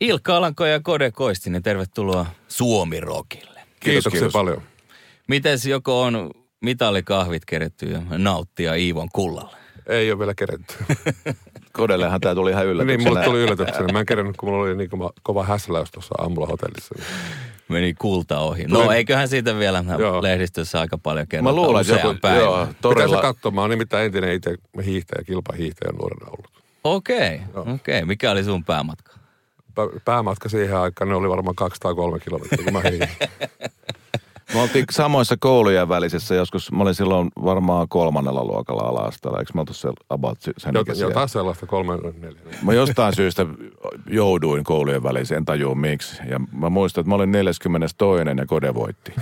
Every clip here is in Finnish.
Ilkka Alanko ja Kode Koistinen, tervetuloa Suomi-rokille. Kiitoksia kiitos. paljon. Mites joko on mitalikahvit keretty ja nauttia Iivon kullalle? Ei ole vielä keretty. Kodellehan tämä tuli ihan niin, yllätyksenä. mulle tuli yllätyksenä. Mä en kerännyt, kun mulla oli niin kova, kova häsläys tuossa aamulla hotellissa. Meni kulta ohi. No Tuli- eiköhän siitä vielä Joo. lehdistössä aika paljon kerrota. Mä luulen, että joku, päivän. joo, Pitäisi todella, katsoa. Mä oon nimittäin entinen itse hiihtäjä, kilpahiihtäjä nuorena ollut. Okei, okei. Mikä oli sun päämatka? Pä- Päämatka siihen aikaan, ne oli varmaan 203 kilometriä, kun mä. me oltiin samoissa koulujen välisessä joskus, mä olin silloin varmaan kolmannella luokalla ala-asteella, eikö mä oltu se about sen Jot, jotain sellaista kolme, neljä. Mä jostain syystä jouduin koulujen väliin, en tajua miksi. Ja mä muistan, että mä olin 42. ja Kode voitti.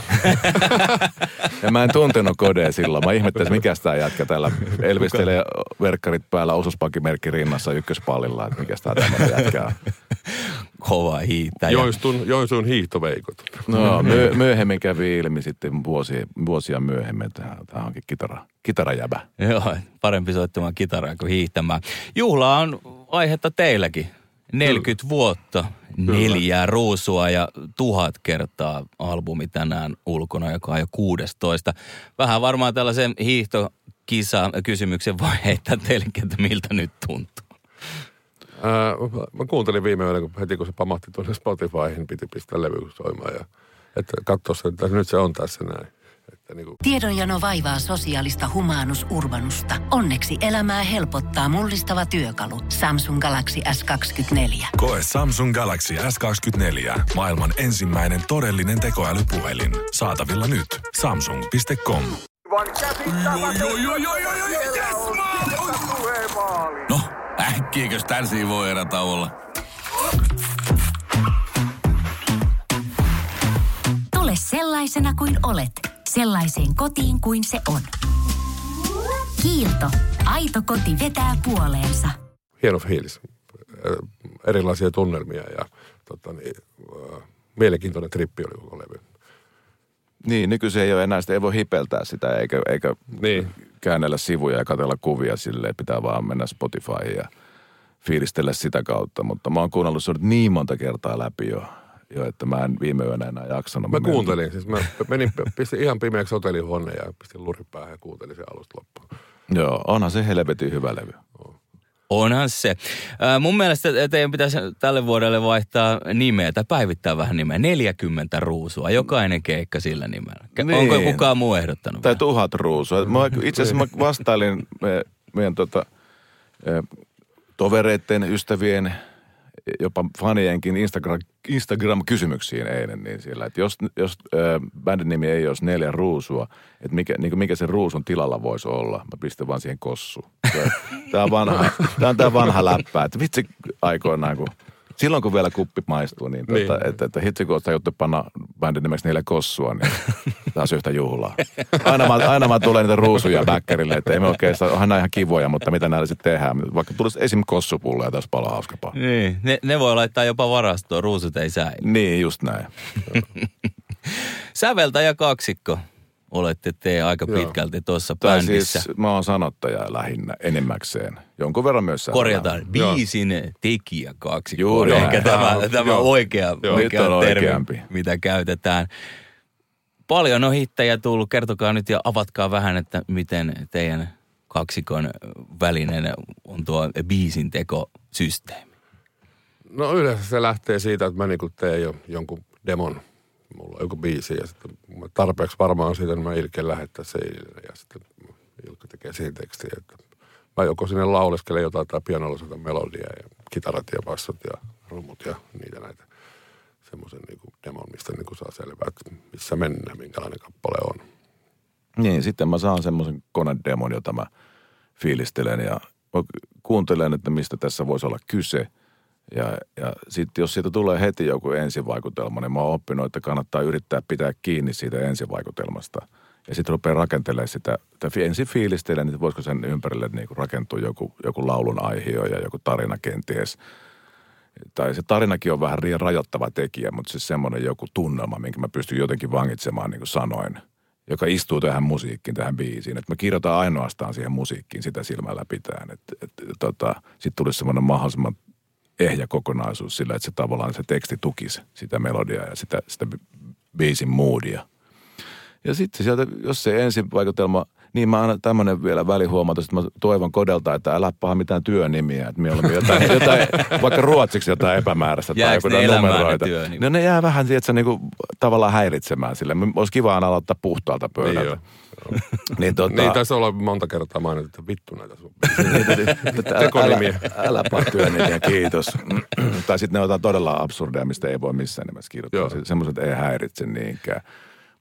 ja mä en tuntenut Kodea silloin. Mä ihmettelin, mikä tämä jätkä täällä elvistelee verkkarit päällä, osuuspankkimerkki rinnassa ykköspallilla, että mikä tämä tämmöinen jätkä on. Kova hiihtäjä. Joensuun, Joensuun hiihtoveikot. No, myö, myöhemmin kävi ilmi sitten vuosia, vuosia myöhemmin, että tämä onkin kitara, kitarajäbä. Joo, parempi soittamaan kitaraa kuin hiihtämään. Juhla on aihetta teilläkin. 40 vuotta, neljää ruusua ja tuhat kertaa albumi tänään ulkona, joka on jo 16. Vähän varmaan tällaisen hiihtokisa kysymyksen voi heittää teillekin, että miltä nyt tuntuu. Ää, mä kuuntelin viime yönä, kun heti kun se pamahti tuonne Spotifyhin, piti pistää levy soimaan. Ja, että katsoa se, että nyt se on tässä näin. Että niin kuin, Tiedonjano vaivaa sosiaalista humanus urbanusta. Onneksi elämää helpottaa mullistava työkalu. Samsung Galaxy S24. Koe Samsung Galaxy S24. Maailman ensimmäinen todellinen tekoälypuhelin. Saatavilla nyt. Samsung.com. No, äkkiäkös tän voi erätä olla? Tule sellaisena kuin olet, sellaiseen kotiin kuin se on. Kiilto. Aito koti vetää puoleensa. hieno fiilis. Erilaisia tunnelmia ja tota niin, mielenkiintoinen trippi oli koko levy. Niin, nykyisin ei ole enää sitä, ei voi hipeltää sitä eikä, eikä Niin. Käännellä sivuja ja katsella kuvia silleen, pitää vaan mennä Spotifyin ja fiilistellä sitä kautta. Mutta mä oon kuunnellut se niin monta kertaa läpi jo, jo että mä en viime yönä enää jaksanut. Mä menin- kuuntelin, siis mä menin, pistin ihan pimeäksi hotellihuoneen ja pistin lurin päähän ja kuuntelin sen alusta loppuun. Joo, onhan se helvetin hyvä levy. Onhan se. Mun mielestä teidän pitäisi tälle vuodelle vaihtaa nimeä tai päivittää vähän nimeä. 40 ruusua, jokainen keikka sillä nimellä. Niin. Onko kukaan muu ehdottanut? Tai vielä? tuhat ruusua. Mä, itse asiassa mä vastailin me, meidän tota, tovereiden, ystävien, jopa fanienkin Instagram, Instagram-kysymyksiin eilen, niin siellä, että jos, jos äh, bändin nimi ei olisi neljä ruusua, että mikä, niin mikä se ruusun tilalla voisi olla, mä pistän vaan siihen kossuun. Tämä on, vanha, tämä on tämä vanha läppä, että vitsi aikoinaan, kun silloin kun vielä kuppi maistuu, niin, Niin. tota, että, että hitsi kun juttu panna bändin nimeksi neljä kossua, niin taas yhtä juhlaa. Aina mä, aina mä tulee niitä ruusuja bäkkärille, että ei me oikeastaan, onhan nämä ihan kivoja, mutta mitä näillä sitten tehdään. Vaikka tulisi esim. kossupulleja, tässä paljon hauskapaa. Niin, ne, ne voi laittaa jopa varastoon, ruusut ei säily. Niin, just näin. Säveltäjä kaksikko olette te aika Joo. pitkälti tuossa Tai bändissä. siis mä oon sanottaja lähinnä enimmäkseen. Jonkun verran myös. Korjataan biisin tekijä kaksikko. Juuri on näin. ehkä tämä, Joo, tämä joo. oikea, Joo. oikea termi, oikeampi. mitä käytetään. Paljon on hittejä tullut. Kertokaa nyt ja avatkaa vähän, että miten teidän kaksikon välinen on tuo biisin tekosysteemi. No yleensä se lähtee siitä, että mä niinku teen jo jonkun demon. Mulla on joku biisi ja sitten tarpeeksi varmaan siitä, niin mä Ilken lähettää se Ilkelle ja sitten Ilkka tekee siihen tekstiin. Että mä joko sinne lauleskelen jotain tai pianolla soitan melodiaa ja kitarat ja bassot ja rummut ja niitä näitä semmoisen niinku demon, mistä niinku saa selvää, että missä mennään, minkälainen kappale on. Niin, sitten mä saan semmoisen konedemon, jota mä fiilistelen ja kuuntelen, että mistä tässä voisi olla kyse. Ja, ja sitten jos siitä tulee heti joku ensivaikutelma, niin mä oon oppinut, että kannattaa yrittää pitää kiinni siitä ensivaikutelmasta. Ja sitten rupeaa rakentelemaan sitä, että ensin fiilistelee, niin voisiko sen ympärille niin kuin rakentua joku, joku laulun aihio ja joku tarina kenties. Tai se tarinakin on vähän rajoittava tekijä, mutta siis semmoinen joku tunnelma, minkä mä pystyn jotenkin vangitsemaan niin kuin sanoin, joka istuu tähän musiikkiin, tähän biisiin. Että mä kirjoitan ainoastaan siihen musiikkiin sitä silmällä pitäen. Että et, tota, sitten tulisi semmoinen mahdollisimman ehjä kokonaisuus sillä, että se tavallaan se teksti tukisi sitä melodiaa ja sitä, sitä biisin moodia. Ja sitten sieltä, jos se ensin vaikutelma, niin mä annan tämmöinen vielä välihuomautus, että mä toivon kodelta, että älä paha mitään työnimiä, että mieluummin jotain, jotain vaikka ruotsiksi jotain epämääräistä tai Jääkö jotain ne elämään ne numeroita. työnimiä? No ne jää vähän, tiedätkö, niin kuin, tavallaan häiritsemään sille. Olisi kiva aina aloittaa puhtaalta Niin pöydältä. joo. Niin, tota, Niin taisi olla monta kertaa mainittu, että vittu näitä sun. Että Tekonimiä. Älä, älä paa työnimiä, kiitos. tai sitten ne otetaan todella absurdeja, mistä ei voi missään nimessä kirjoittaa. Semmoiset ei häiritse niinkään.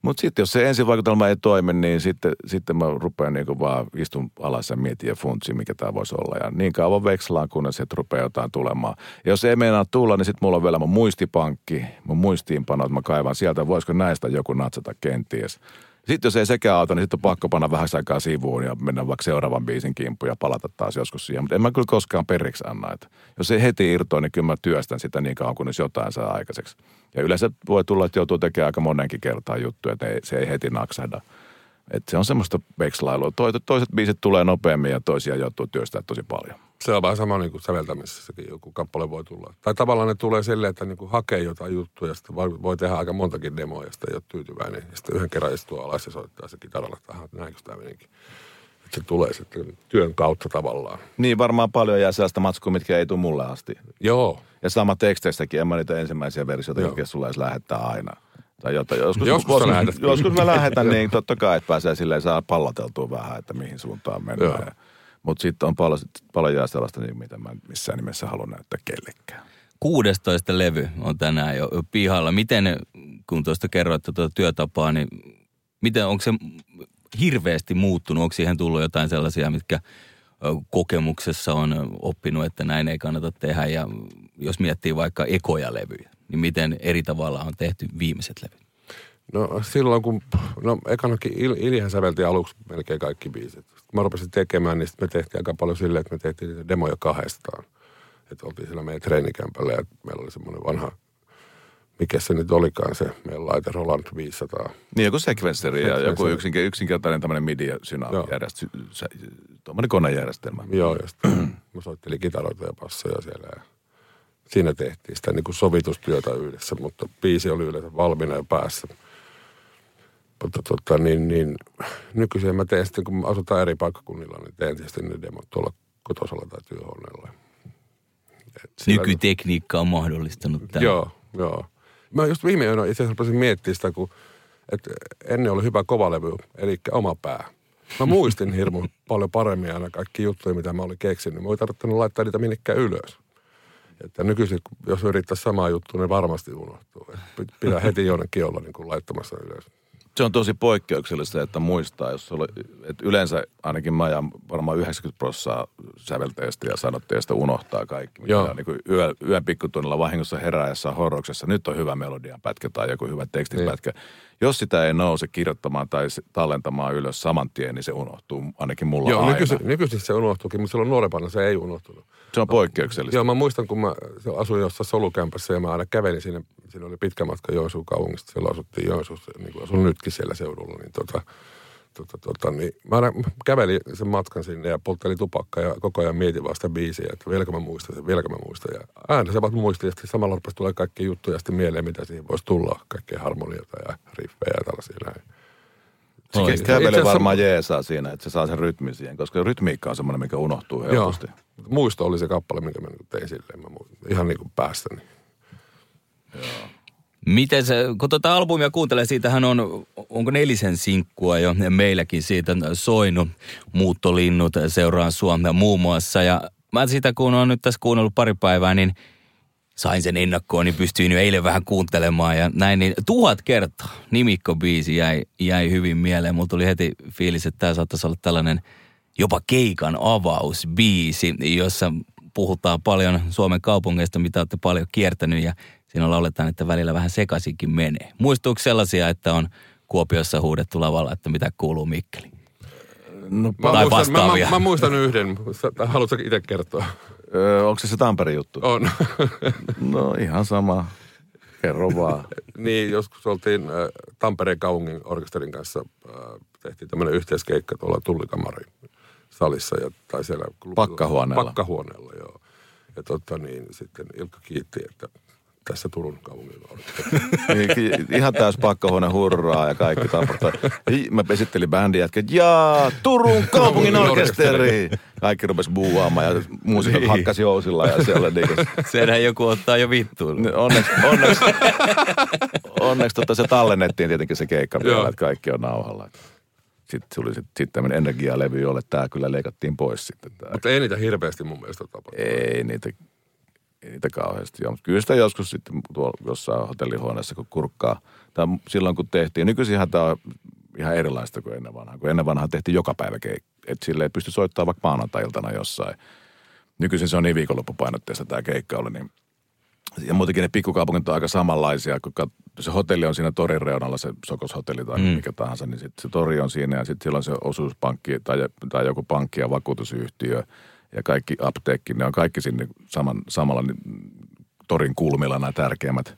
Mutta sitten jos se ensivaikutelma ei toimi, niin sitten, sitten mä rupean niinku vaan istun alas ja mietin ja funtsin, mikä tämä voisi olla. Ja niin kauan vekslaan, kunnes sieltä rupeaa jotain tulemaan. Ja jos ei meinaa tulla, niin sitten mulla on vielä mun muistipankki, mun muistiinpano, että mä kaivan sieltä, voisiko näistä joku natsata kenties. Sitten jos ei sekään auta, niin sitten on pakko panna vähän aikaa sivuun ja mennä vaikka seuraavan biisin kimppuun ja palata taas joskus siihen. Mutta en mä kyllä koskaan periksi anna. Että jos ei heti irtoa, niin kyllä mä työstän sitä niin kauan, kunnes jotain saa aikaiseksi. Ja yleensä voi tulla, että joutuu tekemään aika monenkin kertaa juttuja, että ei, se ei heti naksahda. Että se on semmoista vekslailua. Toiset, toiset biisit tulee nopeammin ja toisia joutuu työstää tosi paljon. Se on vähän sama niin kuin säveltämisessäkin joku kappale voi tulla. Tai tavallaan ne tulee silleen, että niin kuin hakee jotain juttuja, ja voi, voi tehdä aika montakin demoa, ja sitten ei ole tyytyväinen. Ja sitten yhden kerran istuu alas ja soittaa se kitaralla, että näinkö tämä menikin. Että se tulee sitten työn kautta tavallaan. Niin varmaan paljon jää sellaista matskua, mitkä ei tule mulle asti. Joo, Ja sama teksteistäkin, en mä niitä ensimmäisiä versioita oikein sulle edes lähettää aina. Tai jotain. Joskus, Joskus sä lähetät. joskus mä lähetän, niin totta kai, että pääsee silleen saa palloteltua vähän, että mihin suuntaan mennään. Mutta sitten on paljon, paljon jää sellaista, niin mitä mä missään nimessä halua näyttää kellekään. 16 levy on tänään jo pihalla. Miten, kun tuosta kerroitte tuota työtapaa, niin miten, onko se hirveästi muuttunut? Onko siihen tullut jotain sellaisia, mitkä kokemuksessa on oppinut, että näin ei kannata tehdä? Ja jos miettii vaikka ekoja levyjä, niin miten eri tavalla on tehty viimeiset levyt? No silloin kun, no ekanakin Il, Iljahan sävelti aluksi melkein kaikki biisit. Kun mä rupesin tekemään, niin me tehtiin aika paljon silleen, että me tehtiin demoja kahdestaan. Että oltiin siellä meidän treenikämpällä ja meillä oli semmoinen vanha, mikä se nyt olikaan se, meidän laite Roland 500. Niin joku sequenceri ja joku Sequenceri. yksinke, yksinkertainen tämmöinen midi ja Joo. tuommoinen konejärjestelmä. Joo, ja sitten mä soittelin kitaroita ja passoja siellä ja siinä tehtiin sitä niin kuin sovitustyötä yhdessä, mutta biisi oli yleensä valmiina ja päässä. Mutta tota, niin, niin, nykyisin mä teen sitten, kun asutaan eri paikkakunnilla, niin teen sitten ne demot tuolla kotosalla tai työhuoneella. Et Nykytekniikka on mahdollistanut tämän. Joo, joo. Mä just viime yönä itse asiassa miettimään sitä, kun että ennen oli hyvä kovalevy, eli oma pää. Mä muistin hirmu paljon paremmin aina kaikki juttuja, mitä mä olin keksinyt. Mä ei tarvinnut laittaa niitä minnekään ylös. Että nykyisin, jos yrittää samaa juttua, niin varmasti unohtuu. Pitää heti jonnekin olla niin kuin laittamassa ylös. Se on tosi poikkeuksellista, että muistaa, jos sulla, että yleensä ainakin mä ja varmaan 90 prosenttia sävelteistä ja sanotteista unohtaa kaikki. Joo. on niin kuin yö, yön pikkutunnilla vahingossa herää jossain horroksessa. Nyt on hyvä melodian pätkä tai joku hyvä tekstipätkä. Jos sitä ei nouse kirjoittamaan tai tallentamaan ylös saman tien, niin se unohtuu ainakin mulla Joo, aina. nykyisin, nykyisin se unohtuukin, mutta silloin nuorempana se ei unohtunut. Se on poikkeuksellista. Joo, mä muistan, kun mä asuin jossain solukämpässä ja mä aina kävelin sinne. Siinä oli pitkä matka Joensuun kaupungista. Siellä asuttiin Joensuussa, niin kuin asun nytkin siellä seudulla. Niin, tota, tota, tota, niin mä aina kävelin sen matkan sinne ja polttelin tupakkaa ja koko ajan mietin vaan sitä biisiä, että vieläkö mä muistan sen, vieläkö mä muistan. Ja aina se vaan muistin ja sitten samalla rupesi tulee kaikki juttuja sitten mieleen, mitä siihen voisi tulla. Kaikkea harmonioita ja riffejä ja tällaisia näin. Se Oi. ke- kävele Itse asiassa- varmaan jeesaa siinä, että se saa sen rytmin siihen, koska rytmiikka on semmoinen, mikä unohtuu Joo. helposti. Muisto oli se kappale, minkä mä tein silleen. Mä muistin, ihan niin kuin päästäni. Miten se, kun tuota albumia kuuntelee, siitähän on, onko nelisen sinkkua jo meilläkin siitä soinut. Muuttolinnut seuraan Suomea muun muassa. Ja mä sitä kun on nyt tässä kuunnellut pari päivää, niin sain sen ennakkoon, niin pystyin jo eilen vähän kuuntelemaan ja näin. Niin tuhat kertaa nimikkobiisi jäi, jäi hyvin mieleen. Mulla tuli heti fiilis, että tämä saattaisi olla tällainen jopa keikan avausbiisi, jossa puhutaan paljon Suomen kaupungeista, mitä olette paljon kiertänyt ja siinä oletetaan, että välillä vähän sekaisinkin menee. Muistuuko sellaisia, että on Kuopiossa huudettu lavalla, että mitä kuuluu Mikkeli? No, Mä, Tai muistan, mä, vastaavia. mä, mä, muistan yhden. Haluatko itse kertoa? öö, onko se se Tampereen juttu? On. No ihan sama. Kerro vaan. niin, joskus oltiin äh, Tampereen kaupungin orkesterin kanssa, äh, tehtiin tämmöinen yhteiskeikka tuolla Tullikamarin salissa. Ja, tai siellä. Pakkahuoneella. Pakkahuoneella, joo. Ja tota niin, sitten Ilkka kiitti, että tässä Turun kaupungin orkesteri. Niin, ihan täys pakkahuone hurraa ja kaikki. Hi- Mä esittelin bändin jätkä, jaa, Turun kaupungin orkesteri. Kaikki rupes buuaamaan ja muusikot Niin. hakkasi housilla ja siellä niinku, Senhän joku ottaa jo vittuun. Ne- Onneksi, onneksi, onneksi tota se tallennettiin tietenkin se keikka vielä, Joo. että kaikki on nauhalla. Sitten tuli sit, sit tämmöinen energialevy, jolle tämä kyllä leikattiin pois sitten. Tää. Mutta ei niitä hirveästi mun mielestä tapahtunut. Ei niitä, niitä kauheasti ole. Mutta kyllä sitä joskus sitten tuolla jossain hotellihuoneessa, kun kurkkaa. Tai silloin kun tehtiin, nykyisinhän tämä on ihan erilaista kuin ennen vanhaa. Kun ennen vanhaa tehtiin joka päivä keikka. Että silleen pystyi soittamaan vaikka maanantai-iltana jossain. Nykyisin se on niin viikonloppupainotteista tämä keikka oli, niin ja muutenkin ne pikkukaupungit on aika samanlaisia, kun se hotelli on siinä torin reunalla, se Sokos-hotelli tai mm. mikä tahansa, niin sitten se tori on siinä ja sitten siellä on se osuuspankki tai, tai joku pankki ja vakuutusyhtiö ja kaikki apteekki, ne on kaikki sinne saman, samalla torin kulmilla nämä tärkeimmät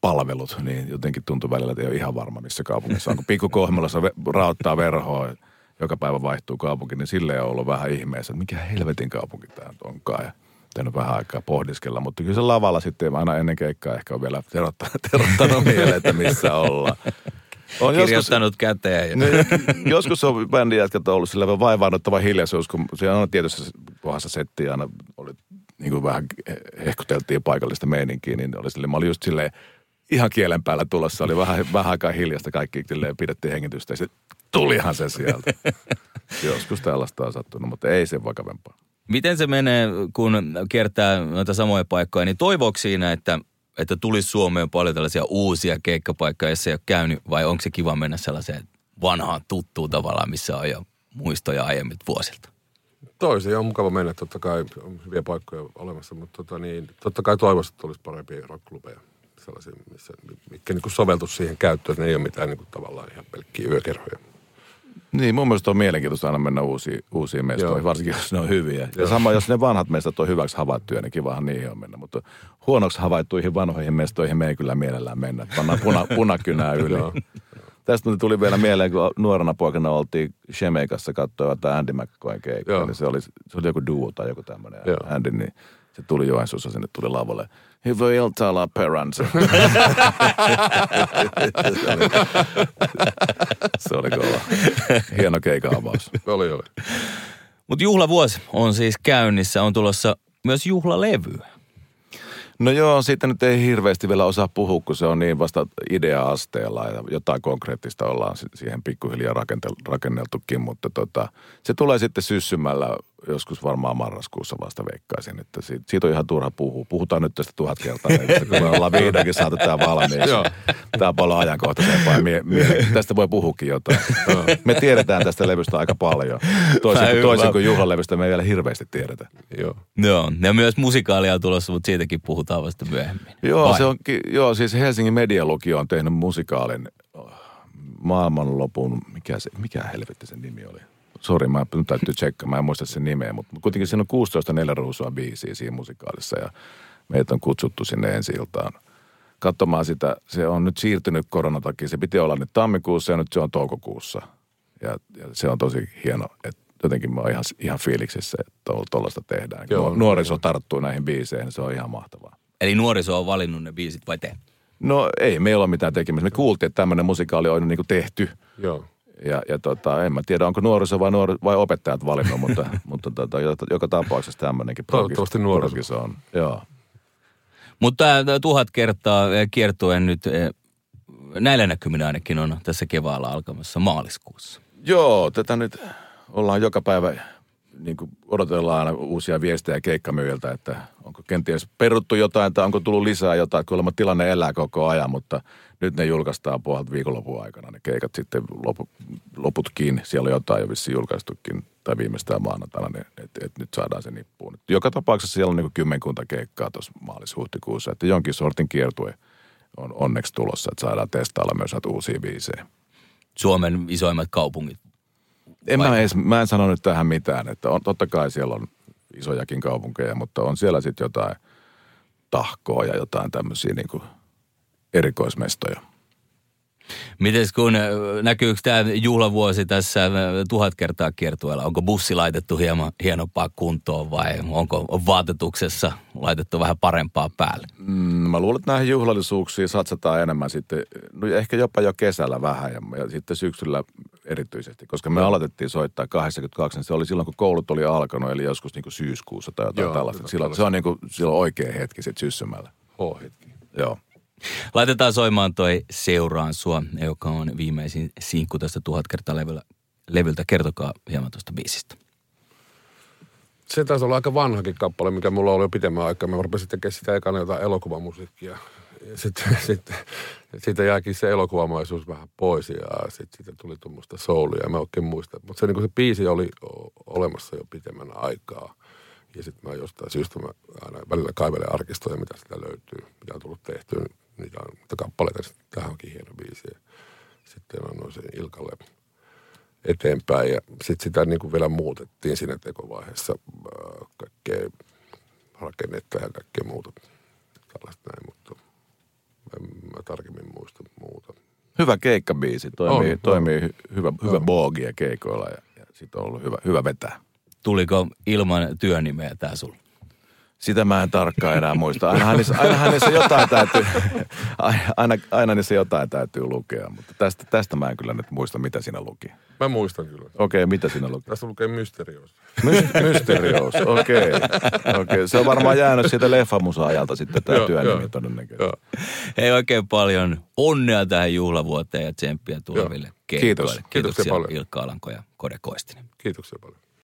palvelut, niin jotenkin tuntuu välillä, että ei ole ihan varma, missä kaupungissa on. Kun pikkukohmelassa raottaa verhoa, joka päivä vaihtuu kaupunki, niin silleen on ollut vähän ihmeessä, että mikä helvetin kaupunki tämä nyt onkaan. Ja tehnyt vähän aikaa pohdiskella, mutta kyllä se lavalla sitten aina ennen keikkaa ehkä on vielä terottanut, terottanut mieleen, että missä ollaan. On joskus, Kirjoittanut käteen. Ja... No, joskus on bändin jätkät ollut sillä vaivaannuttava hiljaisuus, kun se on tietysti kohdassa setti aina oli niin kuin vähän hehkuteltiin paikallista meininkiä, niin oli silleen, mä olin just silleen ihan kielen päällä tulossa, oli vähän, vähän aikaa hiljasta, kaikki silleen pidettiin hengitystä ja sitten tulihan se sieltä. Joskus tällaista on sattunut, mutta ei se vakavempaa. Miten se menee, kun kiertää noita samoja paikkoja, niin toivoiko siinä, että, että tulisi Suomeen paljon tällaisia uusia keikkapaikkoja, jos ei ole käynyt, vai onko se kiva mennä sellaiseen vanhaan tuttuun tavallaan, missä on jo muistoja aiemmilta vuosilta? Toisi on mukava mennä, totta kai on hyviä paikkoja olemassa, mutta tota niin, totta kai toivoisin, että olisi parempia rockklubeja. Sellaisia, missä, mitkä niin soveltuisi siihen käyttöön, ne ei ole mitään niin kuin, tavallaan ihan pelkkiä yökerhoja. Niin, mun mielestä on mielenkiintoista aina mennä uusiin, uusiin mestoihin, Joo. varsinkin jos ne on hyviä. Ja Joo. sama, jos ne vanhat mestat on hyväksi havaittuja, niin kivahan niihin on mennä. Mutta huonoksi havaittuihin vanhoihin mestoihin me ei kyllä mielellään mennä. Pannaan puna, punakynää yli. Tästä tuli vielä mieleen, kun nuorena poikana oltiin Shemeikassa katsoa jotain Andy McCoyn keikkaa. Joo. Niin se, oli, se oli joku duo tai joku tämmöinen. Andy, niin se tuli Joensuussa, sinne tuli lavalle. Hyvä iltaa, la perans. se oli kova. Hieno keikan avaus. Oli, oli. Mutta juhlavuosi on siis käynnissä, on tulossa myös juhlalevyä. No joo, siitä nyt ei hirveästi vielä osaa puhua, kun se on niin vasta idea-asteella ja jotain konkreettista ollaan si- siihen pikkuhiljaa rakenneltukin, mutta tota, se tulee sitten syssymällä joskus varmaan marraskuussa vasta veikkaisin, että siitä, siitä on ihan turha puhua. Puhutaan nyt tästä tuhat kertaa, että kun me ollaan vihdoinkin saatu tämä valmiiksi. Tämä on paljon ajankohtaisempaa ja mie- mie- tästä voi puhukin jotain. Me tiedetään tästä levystä aika paljon. Toisin, kuin- toisin kuin juhlalevystä me ei vielä hirveästi tiedetä. Joo. Joo, ja myös musikaalia on tulossa, mutta siitäkin puhutaan vasta myöhemmin. Joo, Vai? se on, joo, siis Helsingin medialukio on tehnyt musikaalin oh, maailmanlopun, mikä, se, mikä helvetti sen nimi oli? Sori, mä nyt täytyy tsekkaa, mä en muista sen nimeä, mutta kuitenkin siinä on 16 neljä ruusua biisiä siinä musikaalissa ja meitä on kutsuttu sinne ensi iltaan katsomaan sitä. Se on nyt siirtynyt koronatakia, takia. Se piti olla nyt tammikuussa ja nyt se on toukokuussa. Ja, ja se on tosi hieno, että jotenkin mä oon ihan, ihan fiiliksissä, että tuollaista tehdään. Joo, Joo, Nuoriso tarttuu näihin biiseihin, se on ihan mahtavaa. Eli nuoriso on valinnut ne biisit vai te? No ei meillä ole mitään tekemistä. Me kuultiin, että tämmöinen musikaali on niin kuin tehty. Joo. Ja, ja tota, en mä tiedä, onko nuoriso vai, nuori, vai opettajat valinnut, mutta, mutta tota, joka, tapauksessa tämmöinenkin Toivottavasti nuoriso. on. Joo. Mutta tuhat kertaa eh, kiertuen nyt eh, näillä näkyminä ainakin on tässä keväällä alkamassa maaliskuussa. Joo, tätä nyt ollaan joka päivä niin kuin odotellaan aina uusia viestejä keikkamyyjiltä, että onko kenties peruttu jotain tai onko tullut lisää jotain. Kuulemma tilanne elää koko ajan, mutta nyt ne julkaistaan puolelta viikonlopun aikana. Ne keikat sitten lopu, loputkin, siellä on jotain jo vissiin julkaistukin tai viimeistään maanantaina, niin että et nyt saadaan se nippuun. Joka tapauksessa siellä on niin kymmenkunta keikkaa tuossa maalis-huhtikuussa, että jonkin sortin kiertue on onneksi tulossa, että saadaan testailla myös uusia biisejä. Suomen isoimmat kaupungit. En Vai- mä, edes, mä en sano nyt tähän mitään, että on, totta kai siellä on isojakin kaupunkeja, mutta on siellä sitten jotain tahkoa ja jotain tämmöisiä niin erikoismestoja. Mites kun, äh, näkyykö tämä juhlavuosi tässä äh, tuhat kertaa kiertueella? Onko bussi laitettu hieman hienompaa kuntoon vai onko vaatetuksessa laitettu vähän parempaa päälle? Mm, mä luulen, että näihin juhlallisuuksiin satsataan enemmän sitten, no ehkä jopa jo kesällä vähän ja, ja sitten syksyllä erityisesti, koska me aloitettiin soittaa 82, niin se oli silloin, kun koulut oli alkanut, eli joskus niin kuin syyskuussa tai jotain Joo, tällaista. jotain Silloin, se on niin kuin, silloin oikea hetki sitten syssymällä. H-hetki. Joo. Laitetaan soimaan toi Seuraan sua, joka on viimeisin sinkku tästä tuhat kertaa levyllä, levyltä. Kertokaa hieman tuosta biisistä. Se taisi olla aika vanhakin kappale, mikä mulla oli jo pitemmän aikaa. Mä rupesin tekemään sitä ekana jotain elokuvamusiikkia. Sitten sit, siitä jääkin se elokuvamaisuus vähän pois ja sitten siitä tuli tuommoista soulia. Mä oikein muista. Mutta se, niin se biisi oli olemassa jo pitemmän aikaa. Ja sitten mä jostain syystä mä aina välillä kaivelen arkistoja, mitä sitä löytyy, mitä on tullut tehtyä. Niitä on kappaleita, sitten tähän onkin hieno biisi. Sitten annoin sen Ilkalle eteenpäin ja sitten sitä niin kuin vielä muutettiin siinä tekovaiheessa kaikkea rakennetta ja kaikkea muuta tällaista näin, mutta en mä tarkemmin muista muuta. Hyvä keikkabiisi, toimii, On, toimii hy- hyvä, hyvä boogia keikoilla ja, ja siitä on ollut hyvä, hyvä vetää. Tuliko ilman työnimeä tää sulla? Sitä mä en tarkkaan enää muista. Ainahan niissä, ainahan niissä jotain täytyy, aina, aina niissä jotain täytyy lukea, mutta tästä, tästä mä en kyllä nyt muista, mitä siinä luki. Mä muistan kyllä. Okei, okay, mitä siinä luki? Tässä lukee Mysterious. My- Mysterious, okei. Okay. okay. Se on varmaan jäänyt siitä leffamusa-ajalta sitten tämä työnimi todennäköisesti. Joo. Hei oikein paljon onnea tähän juhlavuoteen ja tsemppiä tuleville. Kiitos. Kiitoksia paljon. Ilkka Alanko ja Kode Koistinen. Kiitoksia paljon.